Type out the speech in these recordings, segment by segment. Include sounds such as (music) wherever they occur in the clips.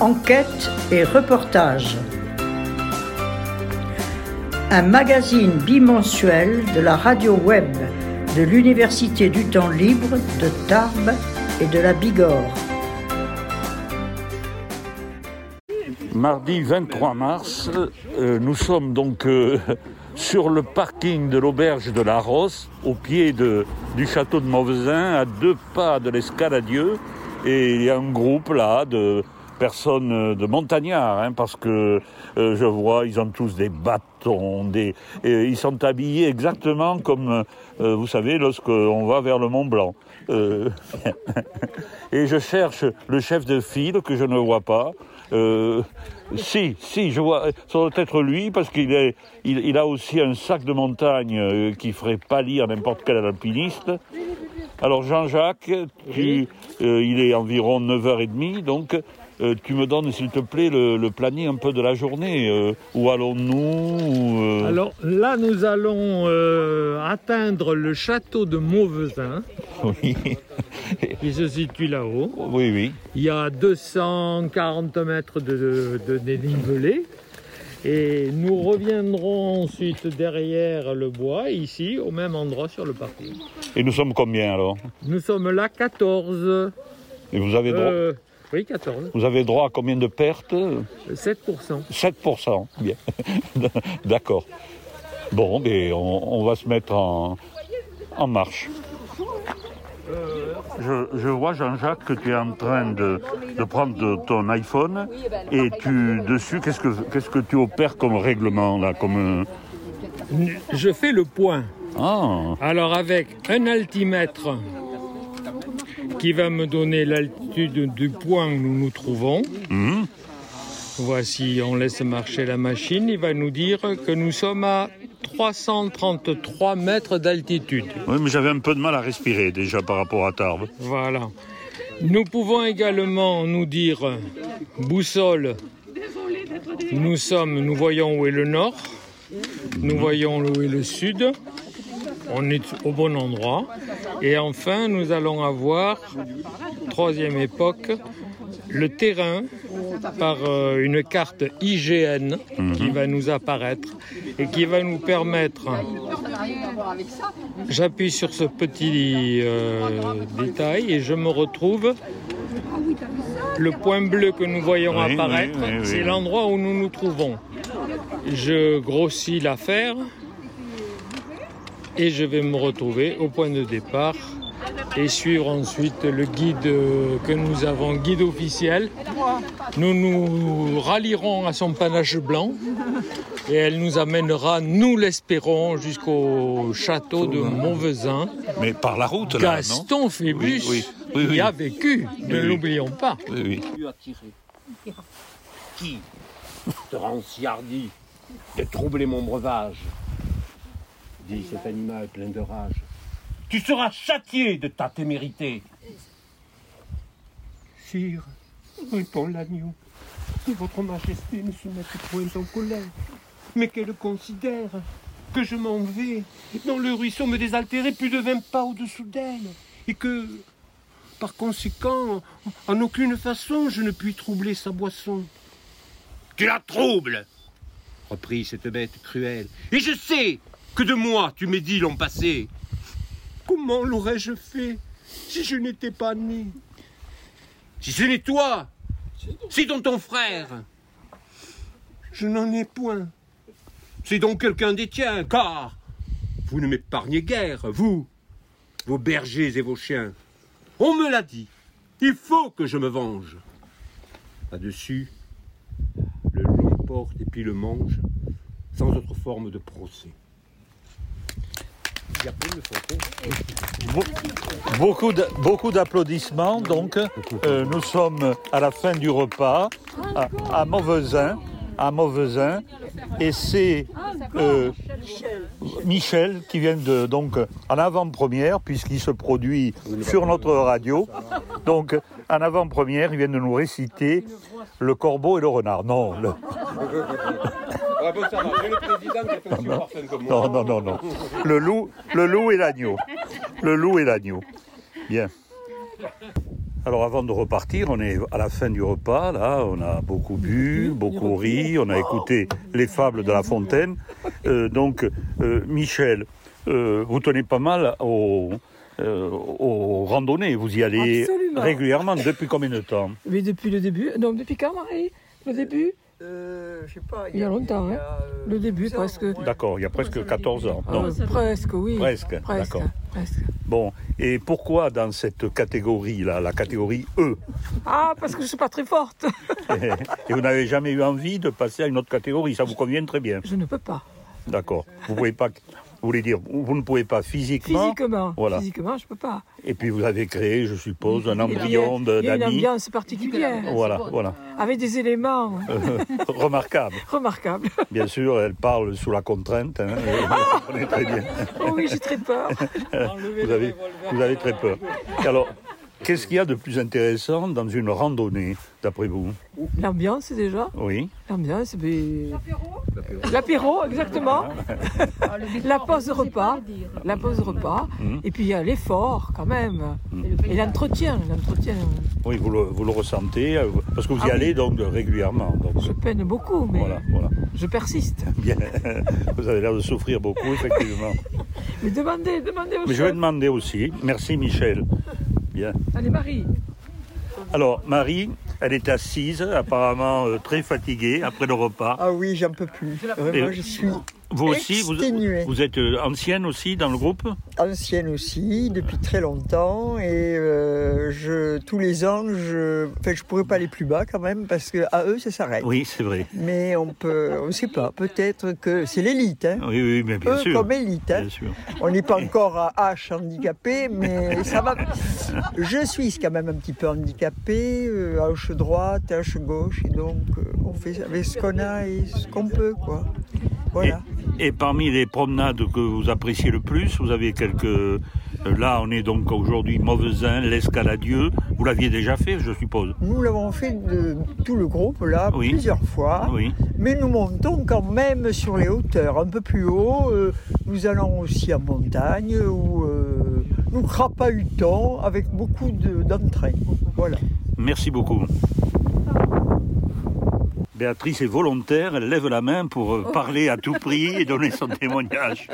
enquête et reportage. Un magazine bimensuel de la radio web de l'Université du temps libre de Tarbes et de la Bigorre. Mardi 23 mars, euh, nous sommes donc euh, sur le parking de l'auberge de la Rosse, au pied du château de Mauvesin, à deux pas de l'escaladieu. Et il y a un groupe là de personnes euh, de montagnards, hein, parce que euh, je vois, ils ont tous des bâtons, des, et ils sont habillés exactement comme, euh, vous savez, lorsqu'on va vers le Mont Blanc. Euh, (laughs) et je cherche le chef de file que je ne vois pas. Si, si, je vois, ça doit être lui parce qu'il est, il, il a aussi un sac de montagne qui ferait pâlir n'importe quel alpiniste. Alors Jean-Jacques, il est environ 9h30, donc euh, tu me donnes s'il te plaît le, le planning un peu de la journée. Euh, où allons-nous euh, Alors là, nous allons atteindre le château de Mauvesin, (laughs) Oui, (laughs) qui se situe là-haut. oui, oui. Il y a 240 mètres de, de dénivelé. Et nous reviendrons ensuite derrière le bois, ici, au même endroit sur le parking. Et nous sommes combien alors? Nous sommes là 14. Et vous avez, droit, oui, 14. vous avez droit à combien de pertes? 7%. 7%. Bien. (laughs) D'accord. Bon, ben, on, on va se mettre en, en marche. Je, je vois, Jean-Jacques, que tu es en train de, de prendre ton iPhone et tu, dessus, qu'est-ce que, qu'est-ce que tu opères comme règlement là comme, euh, Je fais le point. Ah, Alors avec un altimètre qui va me donner l'altitude du point où nous nous trouvons. hum, Voici, on laisse marcher la machine. Il va nous dire que nous sommes à 333 mètres d'altitude. oui, mais j'avais un peu de mal à respirer déjà par rapport à Tarbes. Voilà. Nous pouvons également nous dire boussole. Nous sommes, nous voyons où est le nord. Nous voyons où est le sud. On est au bon endroit. Et enfin, nous allons avoir, troisième époque, le terrain par euh, une carte IGN qui va nous apparaître et qui va nous permettre, j'appuie sur ce petit euh, détail et je me retrouve, le point bleu que nous voyons Oui, apparaître, oui, oui, oui. c'est l'endroit où nous nous trouvons. Je grossis l'affaire et je vais me retrouver au point de départ et suivre ensuite le guide que nous avons, guide officiel. Nous nous rallierons à son panache blanc et elle nous amènera, nous l'espérons, jusqu'au château de Montvezin. Mais par la route là, non? Gaston Phébus Oui, oui, oui, y a vécu, ne oui. l'oublions pas. Oui, oui. Qui te rend si hardi de troubler mon breuvage dit cet animal plein de rage. Tu seras châtié de ta témérité. Sire, répond l'agneau, si votre majesté ne se mette point en colère, mais qu'elle considère que je m'en vais dans le ruisseau me désaltérer plus de vingt pas au-dessous d'elle, et que, par conséquent, en aucune façon je ne puis troubler sa boisson. Tu la troubles reprit cette bête cruelle. Et je sais que de moi tu médis l'an passé. Comment l'aurais-je fait si je n'étais pas né? Si ce n'est toi, c'est donc ton frère. Je n'en ai point. C'est donc quelqu'un des tiens, car vous ne m'épargnez guère, vous, vos bergers et vos chiens. On me l'a dit. Il faut que je me venge. Là-dessus, le long porte et puis le mange, sans autre forme de procès. Et après, ils me font compte. Beaucoup d'applaudissements. Donc, Euh, nous sommes à la fin du repas à, à à et c'est euh, Michel qui vient de donc en avant-première puisqu'il se produit sur notre radio. Donc, en avant-première, il vient de nous réciter le corbeau et le renard. Non, le- (laughs) Ah bon, ça va, j'ai le président qui a fait aussi parfum que moi. non, non, non, non. Le loup, le loup et l'agneau. Le loup et l'agneau. Bien. Alors avant de repartir, on est à la fin du repas, là, on a beaucoup bu, beaucoup ri, on a écouté les fables de La Fontaine. Euh, donc, euh, Michel, euh, vous tenez pas mal aux, euh, aux randonnées, vous y allez Absolument. régulièrement, depuis combien de temps? Mais depuis le début, non, depuis quand, Marie? Le début? Euh, je sais pas. Il y a longtemps, hein. euh, Le début, 10 ans, presque. D'accord, il y a presque 14 ans. Ah, Presque, oui. Presque, Presque, d'accord. presque. bon, et pourquoi dans cette catégorie-là, la catégorie E? Ah, parce que je suis pas très forte. (laughs) Et vous n'avez jamais eu envie de passer à une autre catégorie, ça vous convient très bien. Je ne peux pas. D'accord. Vous pouvez pas, vous voulez dire, vous ne pouvez pas physiquement. Physiquement, Voilà. physiquement, je peux pas. Et puis vous avez créé, je suppose, un embryon a une d'amis. ambiance particulière, Voilà, voilà. avec des éléments Remarquable. (laughs) remarquables. (laughs) Bien sûr, elle parle sous la contrainte. hein, (laughs) très bien. Oh oui, j'ai très peur. Vous avez, vous avez très peur. Et alors, qu'est-ce qu'il y a de plus intéressant dans une randonnée, d'après vous L'ambiance, déjà. Oui. L'ambiance, mais... L'apéro, exactement. La pause de repas. La pause de repas. Et puis il y a l'effort, quand même. Et l'entretien. L'entretien. Oui, vous le, vous le ressentez, euh, parce que vous y Ah oui. allez donc régulièrement. Donc, Je peine beaucoup, mais voilà, voilà. je persiste. (laughs) Bien. Vous avez l'air de souffrir beaucoup, effectivement. (laughs) Mais demandez, demandez au Mais je vais demander aussi. Merci, Michel. Bien. Allez, Marie. Alors, Marie, elle est assise, apparemment euh, très fatiguée après le repas. Ah oui, j'en peux plus. Vraiment, je suis Vous aussi, vous, êtes euh, ancienne aussi dans le groupe ancienne aussi, depuis très longtemps. Et euh, je, tous les ans, je enfin, je pourrais pas aller plus bas quand même, parce que à eux, ça s'arrête. Oui, c'est vrai. Mais on peut, on ne sait pas, peut-être que c'est l'élite. Hein. Oui, oui, mais bien Eux sûr. comme élite. hein. Bien sûr. On n'est pas encore à H handicapé, mais ça va. Je suis quand même un petit peu handicapé, euh, hanche droite, hanche gauche, et donc on fait avec ce qu'on a et ce qu'on peut, quoi. Voilà. Et parmi les promenades que vous appréciez le plus, vous avez quelques... euh, Là, on est donc aujourd'hui Mauvesin, l'Escaladieu. Vous l'aviez déjà fait, je suppose Nous l'avons fait de tout le groupe là Oui. plusieurs fois, Oui. mais nous montons quand même sur les hauteurs, un peu plus haut. euh, nous allons aussi en montagne où euh, nous crapahutons avec beaucoup de- d'entrain. Voilà. Merci beaucoup. Béatrice est volontaire, elle lève la main pour Oh. euh, parler à tout prix et donner son (laughs) témoignage.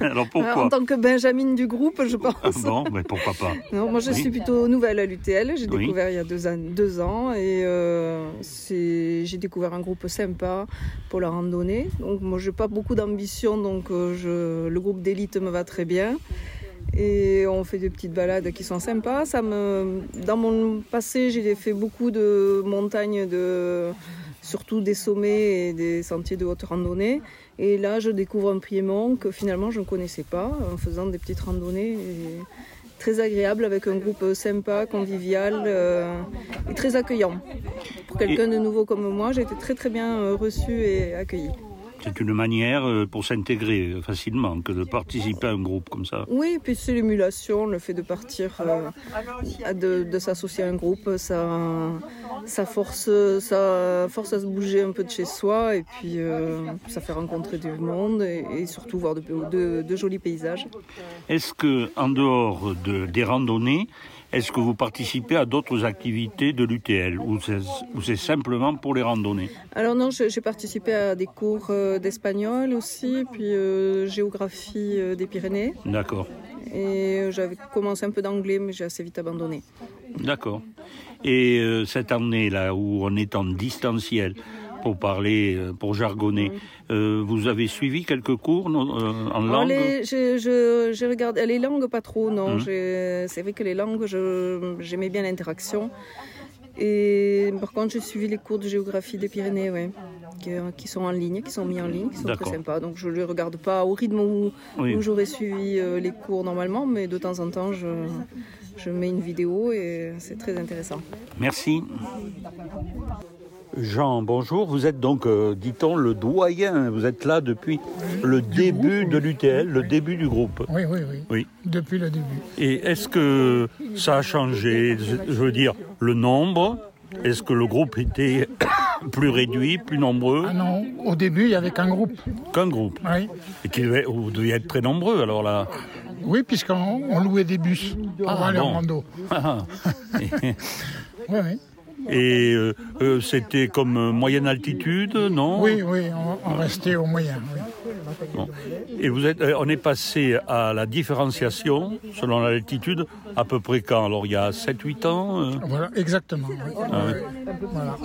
Alors Euh, pourquoi En tant que Benjamin du groupe, je pense. Bon, mais pourquoi pas (laughs) Non, moi je Oui. suis plutôt nouvelle à l'UTL. J'ai Oui. découvert il y a deux, an- deux ans et euh, j'ai découvert un groupe sympa pour la randonnée. Donc moi j'ai pas beaucoup d'ambition, donc euh, je, le groupe d'élite me va très bien. Et on fait des petites balades qui sont sympas. Ça me, dans mon passé, j'ai fait beaucoup de montagnes, de, surtout des sommets et des sentiers de haute randonnée. Et là, je découvre un Piémont que finalement je ne connaissais pas en faisant des petites randonnées. et très agréable avec un groupe sympa, convivial euh, et très accueillant. Pour quelqu'un de nouveau comme moi, j'ai été très très bien euh, reçue et accueillie. C'est une manière euh, pour s'intégrer euh, facilement que de participer à un groupe comme ça. Oui, et puis c'est l'émulation, le fait de partir, euh, de, de s'associer à un groupe, ça, ça, force, ça force à se bouger un peu de chez soi et puis euh, ça fait rencontrer du monde et, et surtout voir de, de- de jolis paysages. Est-ce que, en dehors de, des randonnées, est-ce que vous participez à d'autres activités de l'UTL ou c'est simplement pour les randonnées? Alors non, j'ai participé à des cours euh, d'espagnol aussi, puis euh, géographie euh, des Pyrénées. D'accord, Et j'avais commencé un peu d'anglais, mais j'ai assez vite abandonné. d'accord. Et euh, cette année-là où on est en distanciel, pour parler, euh, pour jargonner, euh, vous avez suivi quelques cours non, euh, en Alors, langue les, je, regardé les langues pas trop, non. J'ai- C'est vrai que les langues, j'aimais bien l'interaction. Et par contre, j'ai suivi les cours de géographie des Pyrénées, ouais, qui, qui sont en ligne, qui sont mis en ligne, qui sont très sympas. Donc je ne les regarde pas au rythme où, Oui. où j'aurais suivi euh, les cours normalement, mais de temps en temps, je, je mets une vidéo et c'est très intéressant. Merci. Jean, bonjour. Vous êtes donc, euh, dit-on, le doyen. Vous êtes là depuis le début de l'UTL, le début du groupe. Oui, oui, oui. Oui. Depuis le début. Et est-ce que ça a changé? Je veux dire, le nombre? Est-ce que le groupe était (coughs) plus réduit, plus nombreux? Ah non, au début, il n'y avait qu'un groupe. qu'un groupe Oui. Et qui devait, vous deviez être très nombreux alors là. Oui, puisqu'on on louait des bus pour Ah, aller bon. en rando. Ah. (laughs) Oui, oui. Et euh, euh, c'était comme euh, moyenne altitude, non? Oui, oui, on, on restait au moyen. oui. Bon. Et vous êtes, on est passé à la différenciation selon l'altitude à peu près quand? Alors il y a 7-8 ans euh, Voilà, exactement. oui. ah oui. Voilà.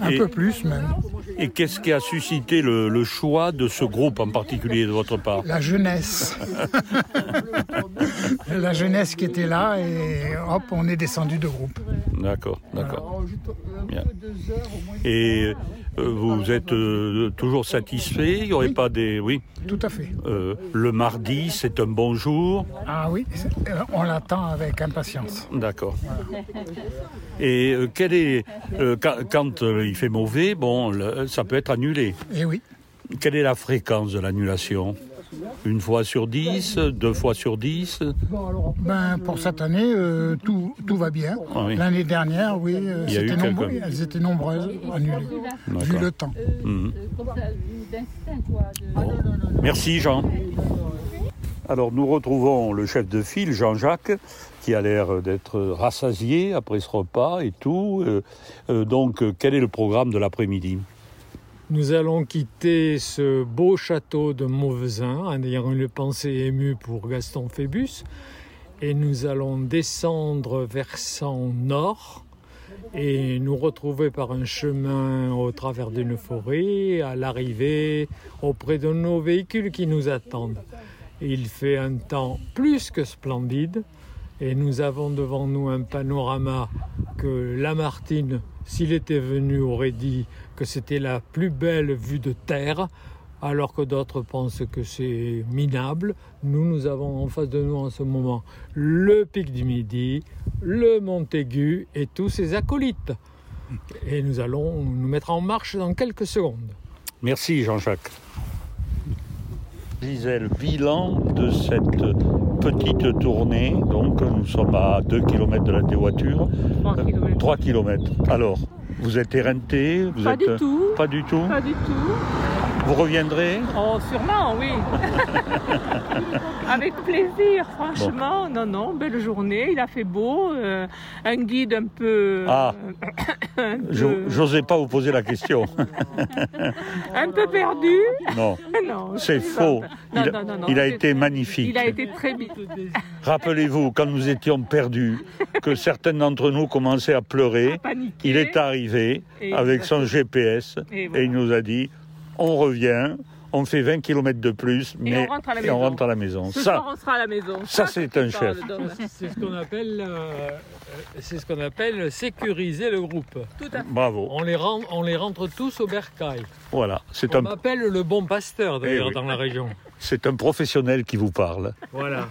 Un Et- peu plus même. Et qu'est-ce qui a suscité le, le choix de ce groupe en particulier de votre part? La jeunesse. (laughs) La jeunesse qui était là et hop, on est descendu de groupe. D'accord, d'accord. Bien. Et euh, vous êtes euh, toujours satisfait? Il n'y aurait Oui. pas des... Oui. Tout à fait. Euh, le mardi, c'est un bon jour? Ah oui, c'est- euh, on l'attend avec impatience. D'accord. Et euh, quel est euh, quand, quand, euh, il fait mauvais, bon, le- ça peut être annulé. Et oui. Quelle est la fréquence de l'annulation? Une fois sur dix, deux fois sur dix Ben, pour cette année, euh, tout, tout va bien. Ah oui. L'année dernière, oui, euh, c'était nombreux- elles étaient nombreuses annulées, vu le temps. Mhm. Merci Jean. Alors nous retrouvons le chef de file, Jean-Jacques, qui a l'air d'être rassasié après ce repas et tout. Euh, donc quel est le programme de l'après-midi? Nous allons quitter ce beau château de Mauvesin en ayant une pensée émue pour Gaston Phébus et nous allons descendre versant nord et nous retrouver par un chemin au travers d'une forêt à l'arrivée auprès de nos véhicules qui nous attendent. Il fait un temps plus que splendide et nous avons devant nous un panorama que Lamartine, s'il était venu, aurait dit que c'était la plus belle vue de terre, alors que d'autres pensent que c'est minable. Nous, nous avons en face de nous en ce moment le pic du Midi, le Montaigu et tous ses acolytes. Et nous allons nous mettre en marche dans quelques secondes. Merci Jean-Jacques. Gisèle, bilan de cette petite tournée. Donc nous sommes à 2 km de la dévoiture. 3 km. Alors, vous êtes éreinté vous Pas êtes... du tout. Pas du tout Pas du tout. Vous reviendrez Oh, sûrement, oui. (laughs) Avec plaisir, franchement. Non, non, belle journée. Il a fait beau. euh, un guide un peu. Ah. (coughs) un, peu Je J'osais pas vous poser la question. (laughs) un peu perdu. Non, (laughs) Non, c'est faux. Non, Il, non, il a été magnifique. Il a été très bien. Rappelez-vous, quand nous étions perdus, que certains d'entre nous commençaient à pleurer, il est arrivé Et- avec son GPS Et il nous a dit on revient, on fait 20 km de plus, mais on rentre à la et on maison. rentre à la maison. Ce Ça, soir, on sera à la maison. ça, c'est un chef. parle d'homme. C'est ce qu'on appelle, euh, c'est ce qu'on appelle sécuriser le groupe. Tout à fait. bravo. On les, rend- on les rentre tous au bercail. Voilà, c'est On un, m'appelle le bon pasteur d'ailleurs Eh oui. dans la région. C'est un professionnel qui vous parle. Voilà.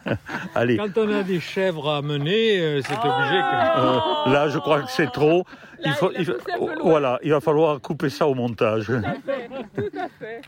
(laughs) Allez, Quand on a des chèvres à mener, euh, c'est Ah. obligé que. euh, là, je crois que c'est trop. Là, Il faut, faut- voilà, il va falloir couper ça au montage. Tout à fait. Tout à fait.